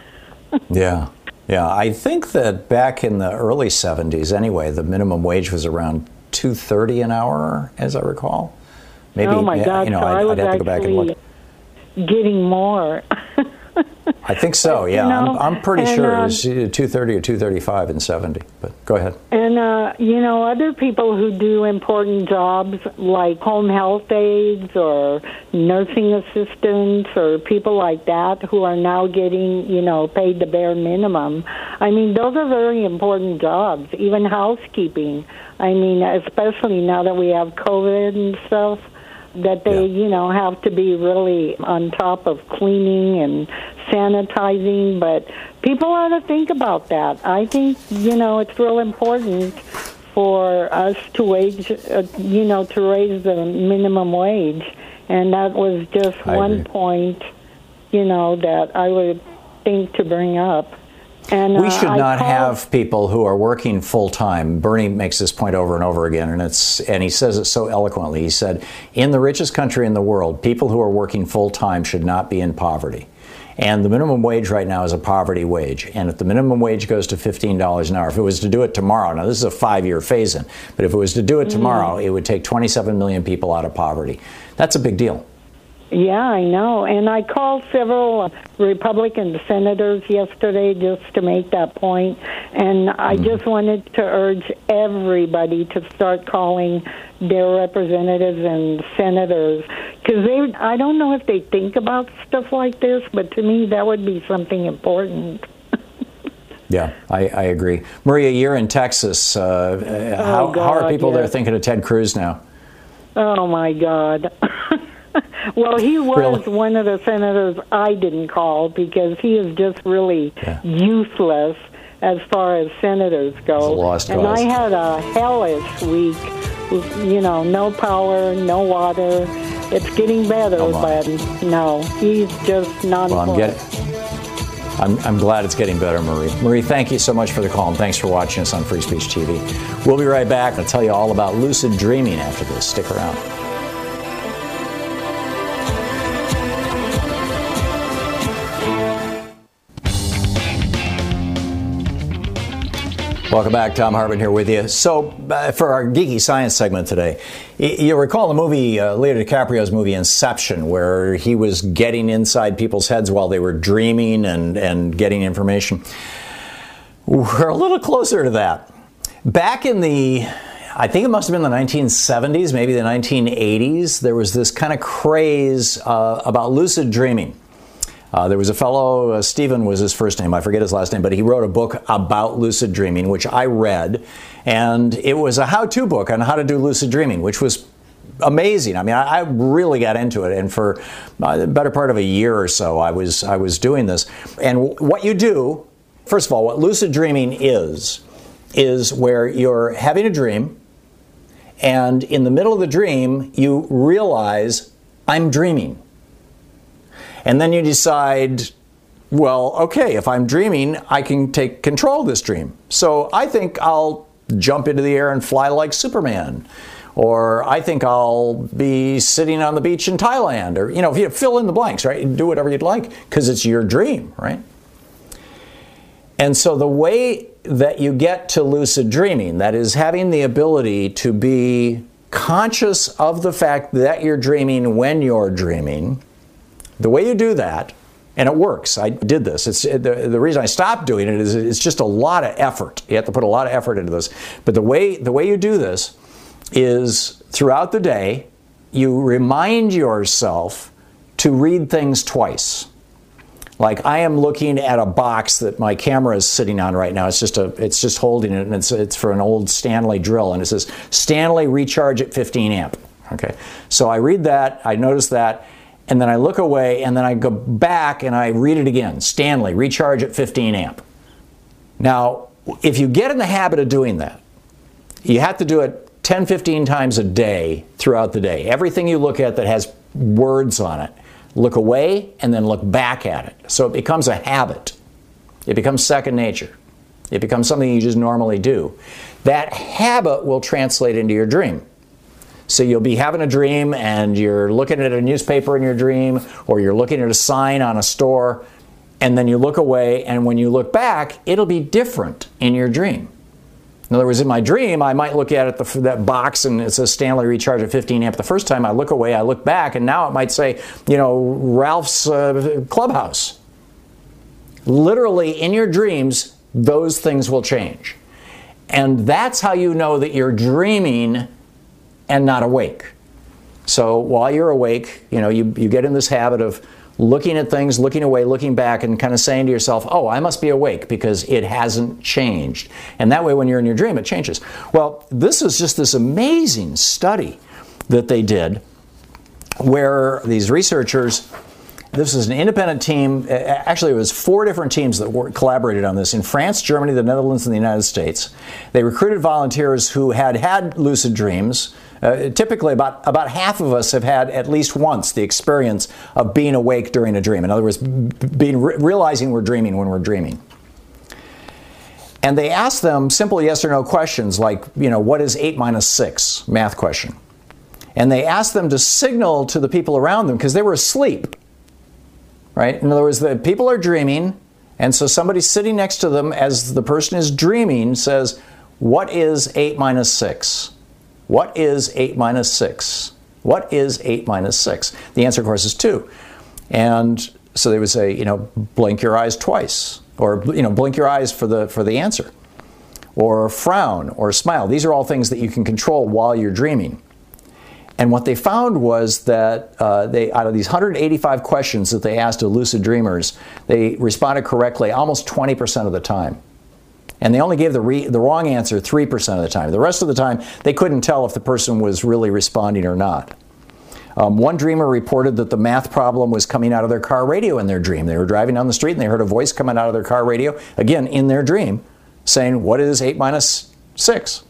(laughs) yeah. Yeah, I think that back in the early 70s, anyway, the minimum wage was around 230 an hour, as I recall. Maybe, oh my God! You know, so I'd, I was I'd have to go back and look. Getting more. (laughs) I think so. Yeah, You know, I'm, I'm pretty and, sure it um, was either 230 or 235 and 70. But go ahead. And, uh, you know, other people who do important jobs like home health aides or nursing assistants or people like that who are now getting, you know, paid the bare minimum. I mean, those are very important jobs, even housekeeping. I mean, especially now that we have COVID and stuff that they, you know, have to be really on top of cleaning and sanitizing. But people ought to think about that. I think, you know, it's real important for us to wage, uh, you know, to raise the minimum wage. And that was just I one agree. point, you know, that I would think to bring up. And We uh, should I not called- have people who are working full time. Bernie makes this point over and over again, and it's and he says it so eloquently. He said, "In the richest country in the world, people who are working full time should not be in poverty." And the minimum wage right now is a poverty wage. And if the minimum wage goes to $15 an hour, if it was to do it tomorrow, now this is a five year phase in, but if it was to do it tomorrow, it would take 27 million people out of poverty. That's a big deal. Yeah, I know. And I called several uh, Republican senators yesterday just to make that point. And I just wanted to urge everybody to start calling their representatives and senators because they I don't know if they think about stuff like this, but to me that would be something important. (laughs) Yeah, I, I agree. Maria, you're in Texas. Uh, how, how are God, people there thinking of Ted Cruz now? Oh my God. (laughs) (laughs) well, he was Really? one of the senators I didn't call because he is just really useless as far as senators go. a lost and cause. I had a hellish week. You know, no power, no water. It's getting better, Oh, but no, he's just non. Well, I'm getting. I'm, I'm glad it's getting better, Marie. Marie, thank you so much for the call, and thanks for watching us on Free Speech TV. We'll be right back. I'll tell you all about lucid dreaming after this. Stick around. Welcome back. Tom Hartmann here with you. So, uh, for our geeky science segment today, y- you'll recall the movie, uh, Leo DiCaprio's movie Inception, where he was getting inside people's heads while they were dreaming and, and getting information. We're a little closer to that. Back in the, I think it must have been the 1970s, maybe the 1980s, there was this kind of craze uh, about lucid dreaming. Uh, there was a fellow, uh, Stephen was his first name, I forget his last name, but he wrote a book about lucid dreaming, which I read. And it was a how to book on how to do lucid dreaming, which was amazing. I mean, I, I really got into it. And for uh, the better part of a year or so, I was, I was doing this. And what you do, first of all, what lucid dreaming is, is where you're having a dream, and in the middle of the dream, you realize, I'm dreaming. And then you decide, well, okay, if I'm dreaming, I can take control of this dream. So I think I'll jump into the air and fly like Superman. Or I think I'll be sitting on the beach in Thailand. Or, you know, fill in the blanks, right? Do whatever you'd like because it's your dream, right? And so the way that you get to lucid dreaming, that is having the ability to be conscious of the fact that you're dreaming when you're dreaming, the way you do that, and it works. I did this. It's the, the reason I stopped doing it is it's just a lot of effort. You have to put a lot of effort into this. But the way the way you do this is throughout the day, you remind yourself to read things twice. Like I am looking at a box that my camera is sitting on right now. It's just a it's just holding it and it's it's for an old Stanley drill and it says Stanley recharge at 15 amp. Okay. So I read that, I notice that, and then I look away and then I go back and I read it again. Stanley recharge at 15 amp. Now, if you get in the habit of doing that, you have to do it 10, 15 times a day throughout the day. Everything you look at that has words on it, look away and then look back at it. So it becomes a habit. It becomes second nature. It becomes something you just normally do. That habit will translate into your dream. So you'll be having a dream and you're looking at a newspaper in your dream or you're looking at a sign on a store and then you look away and when you look back, it'll be different in your dream. In other words, in my dream, I might look at it, the, that box, and it says Stanley Recharge at 15 amp. The first time I look away, I look back, and now it might say, you know, Ralph's uh, Clubhouse. literally in your dreams, those things will change. And that's how you know that you're dreaming and not awake. So while you're awake, you know, you, you get in this habit of looking at things, looking away, looking back, and kind of saying to yourself, oh, I must be awake because it hasn't changed. And that way, when you're in your dream, it changes. Well, this is just this amazing study that they did where these researchers this is an independent team. Actually, it was four different teams that worked, collaborated on this in France, Germany, the Netherlands, and the United States. They recruited volunteers who had had lucid dreams. Uh, typically, about, about half of us have had at least once the experience of being awake during a dream. In other words, being realizing we're dreaming when we're dreaming. And they asked them simple yes or no questions like, you know, what is 8 minus 6? Math question. And they asked them to signal to the people around them because they were asleep right? In other words, the people are dreaming, and so somebody sitting next to them as the person is dreaming says, What is 8 minus 6? What is 8 minus 6? What is 8 minus 6? The answer, of course, is 2. And so they would say, you know, blink your eyes twice, or, you know, blink your eyes for the, for the answer, or frown, or smile. These are all things that you can control while you're dreaming. And what they found was that uh, they, out of these 185 questions that they asked to lucid dreamers, they responded correctly almost 20% of the time. And they only gave the, re- the wrong answer 3% of the time. The rest of the time, they couldn't tell if the person was really responding or not. Um, one dreamer reported that the math problem was coming out of their car radio in their dream. They were driving down the street and they heard a voice coming out of their car radio, again in their dream, saying, What is 8 minus 6?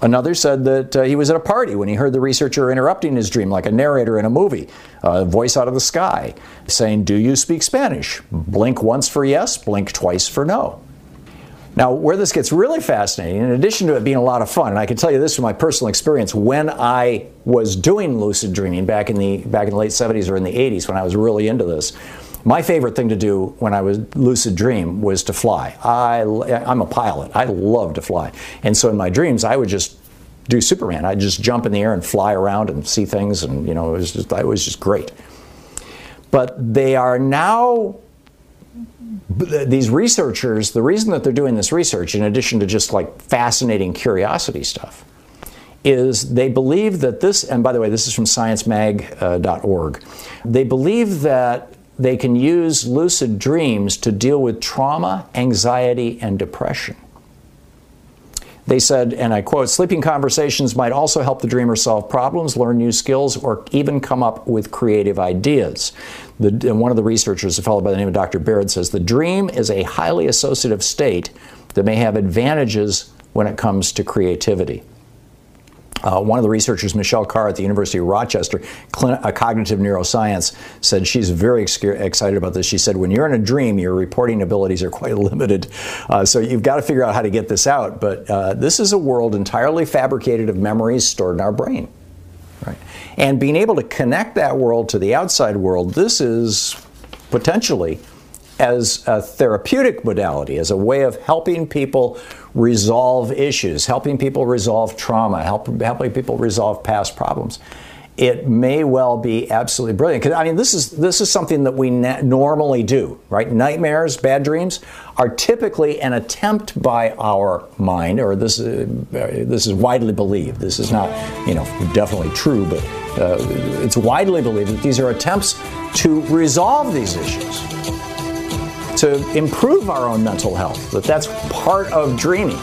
Another said that uh, he was at a party when he heard the researcher interrupting his dream, like a narrator in a movie, a voice out of the sky, saying, Do you speak Spanish? Blink once for yes, blink twice for no. Now, where this gets really fascinating, in addition to it being a lot of fun, and I can tell you this from my personal experience, when I was doing lucid dreaming back in the back in the late 70s or in the 80s, when I was really into this, my favorite thing to do when I was lucid dream was to fly. I, I'm a pilot. I love to fly. And so in my dreams, I would just do Superman. I'd just jump in the air and fly around and see things, and you know, it was just, it was just great. But they are now these researchers, the reason that they're doing this research, in addition to just like fascinating curiosity stuff, is they believe that this, and by the way, this is from sciencemag.org, uh, they believe that they can use lucid dreams to deal with trauma, anxiety, and depression. They said, and I quote, sleeping conversations might also help the dreamer solve problems, learn new skills, or even come up with creative ideas. The, one of the researchers, a fellow by the name of Dr. Baird, says the dream is a highly associative state that may have advantages when it comes to creativity. Uh, one of the researchers, Michelle Carr at the University of Rochester, a cognitive neuroscience, said she's very ex- excited about this. She said, when you're in a dream, your reporting abilities are quite (laughs) limited. Uh, so you've got to figure out how to get this out. But uh, this is a world entirely fabricated of memories stored in our brain. Right? And being able to connect that world to the outside world, this is potentially as a therapeutic modality, as a way of helping people resolve issues, helping people resolve trauma, help, helping people resolve past problems. It may well be absolutely brilliant. Because I mean, this is this is something that we na- normally do, right? Nightmares, bad dreams, are typically an attempt by our mind, or this uh, this is widely believed. This is not, you know, definitely true, but uh, it's widely believed that these are attempts to resolve these issues to improve our own mental health, that that's part of dreaming.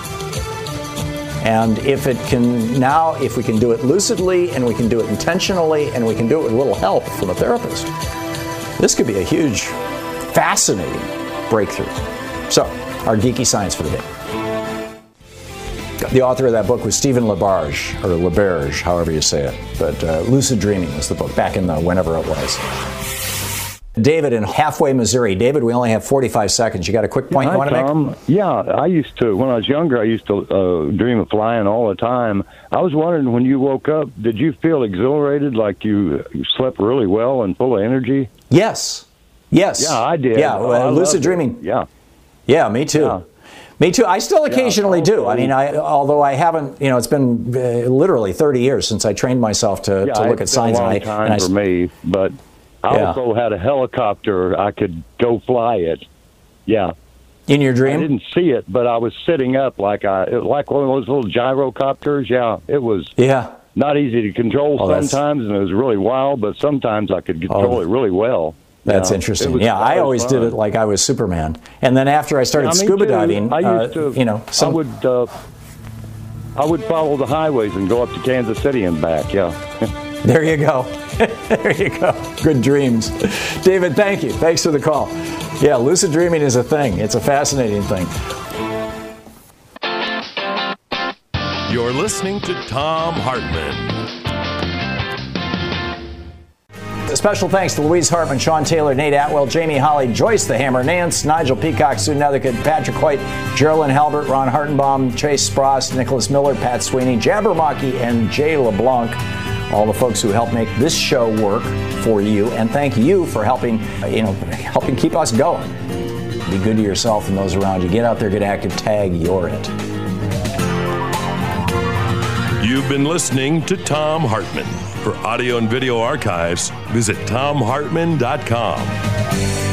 And if it can now, if we can do it lucidly and we can do it intentionally and we can do it with a little help from a therapist, this could be a huge, fascinating breakthrough. So, our geeky science for the day. The author of that book was Stephen LaBerge, or LaBerge, however you say it. But uh, Lucid Dreaming was the book back in the whenever it was. David in Halfway, Missouri. David, we only have 45 seconds. You got a quick point Hi, you want to make? Yeah, I used to, when I was younger, I used to uh, dream of flying all the time. I was wondering when you woke up, did you feel exhilarated, like you, you slept really well and full of energy? Yes. Yes. Yeah, I did. Yeah, well, lucid dreaming. It. Yeah. Yeah, me too. Yeah. Me too. I still occasionally yeah, do. I mean, I although I haven't, you know, it's been uh, literally 30 years since I trained myself to, yeah, to look at signs. And I, time and I, for me, but I Yeah. also had a helicopter. I could go fly it. Yeah. In your dream? I didn't see it, but I was sitting up like I like one of those little gyrocopters. Yeah, it was. Yeah. Not easy to control Oh, sometimes, and it was really wild. But sometimes I could control Oh. it really well. That's Yeah, interesting. was- yeah, I always did it like I was Superman. And then after I started Yeah, scuba too. diving, I uh, used to, you know, some, I would, uh, I would follow the highways and go up to Kansas City and back. Yeah. (laughs) There you go. (laughs) there you go. Good dreams. David, thank you. Thanks for the call. Yeah, lucid dreaming is a thing. It's a fascinating thing. You're listening to Tom Hartmann. A special thanks to Louise Hartmann, Sean Taylor, Nate Atwell, Jamie Holly, Joyce the Hammer, Nance, Nigel Peacock, Sue Nethercutt, Patrick White, Geraldine Halbert, Ron Hartenbaum, Chase Spross, Nicholas Miller, Pat Sweeney, Jabbermocky, and Jay LeBlanc. All the folks who help make this show work for you, and thank you for helping, you know, helping keep us going. Be good to yourself and those around you. Get out there, get active, tag, you're it. You've been listening to Tom Hartmann. For audio and video archives, visit thomhartmann.com.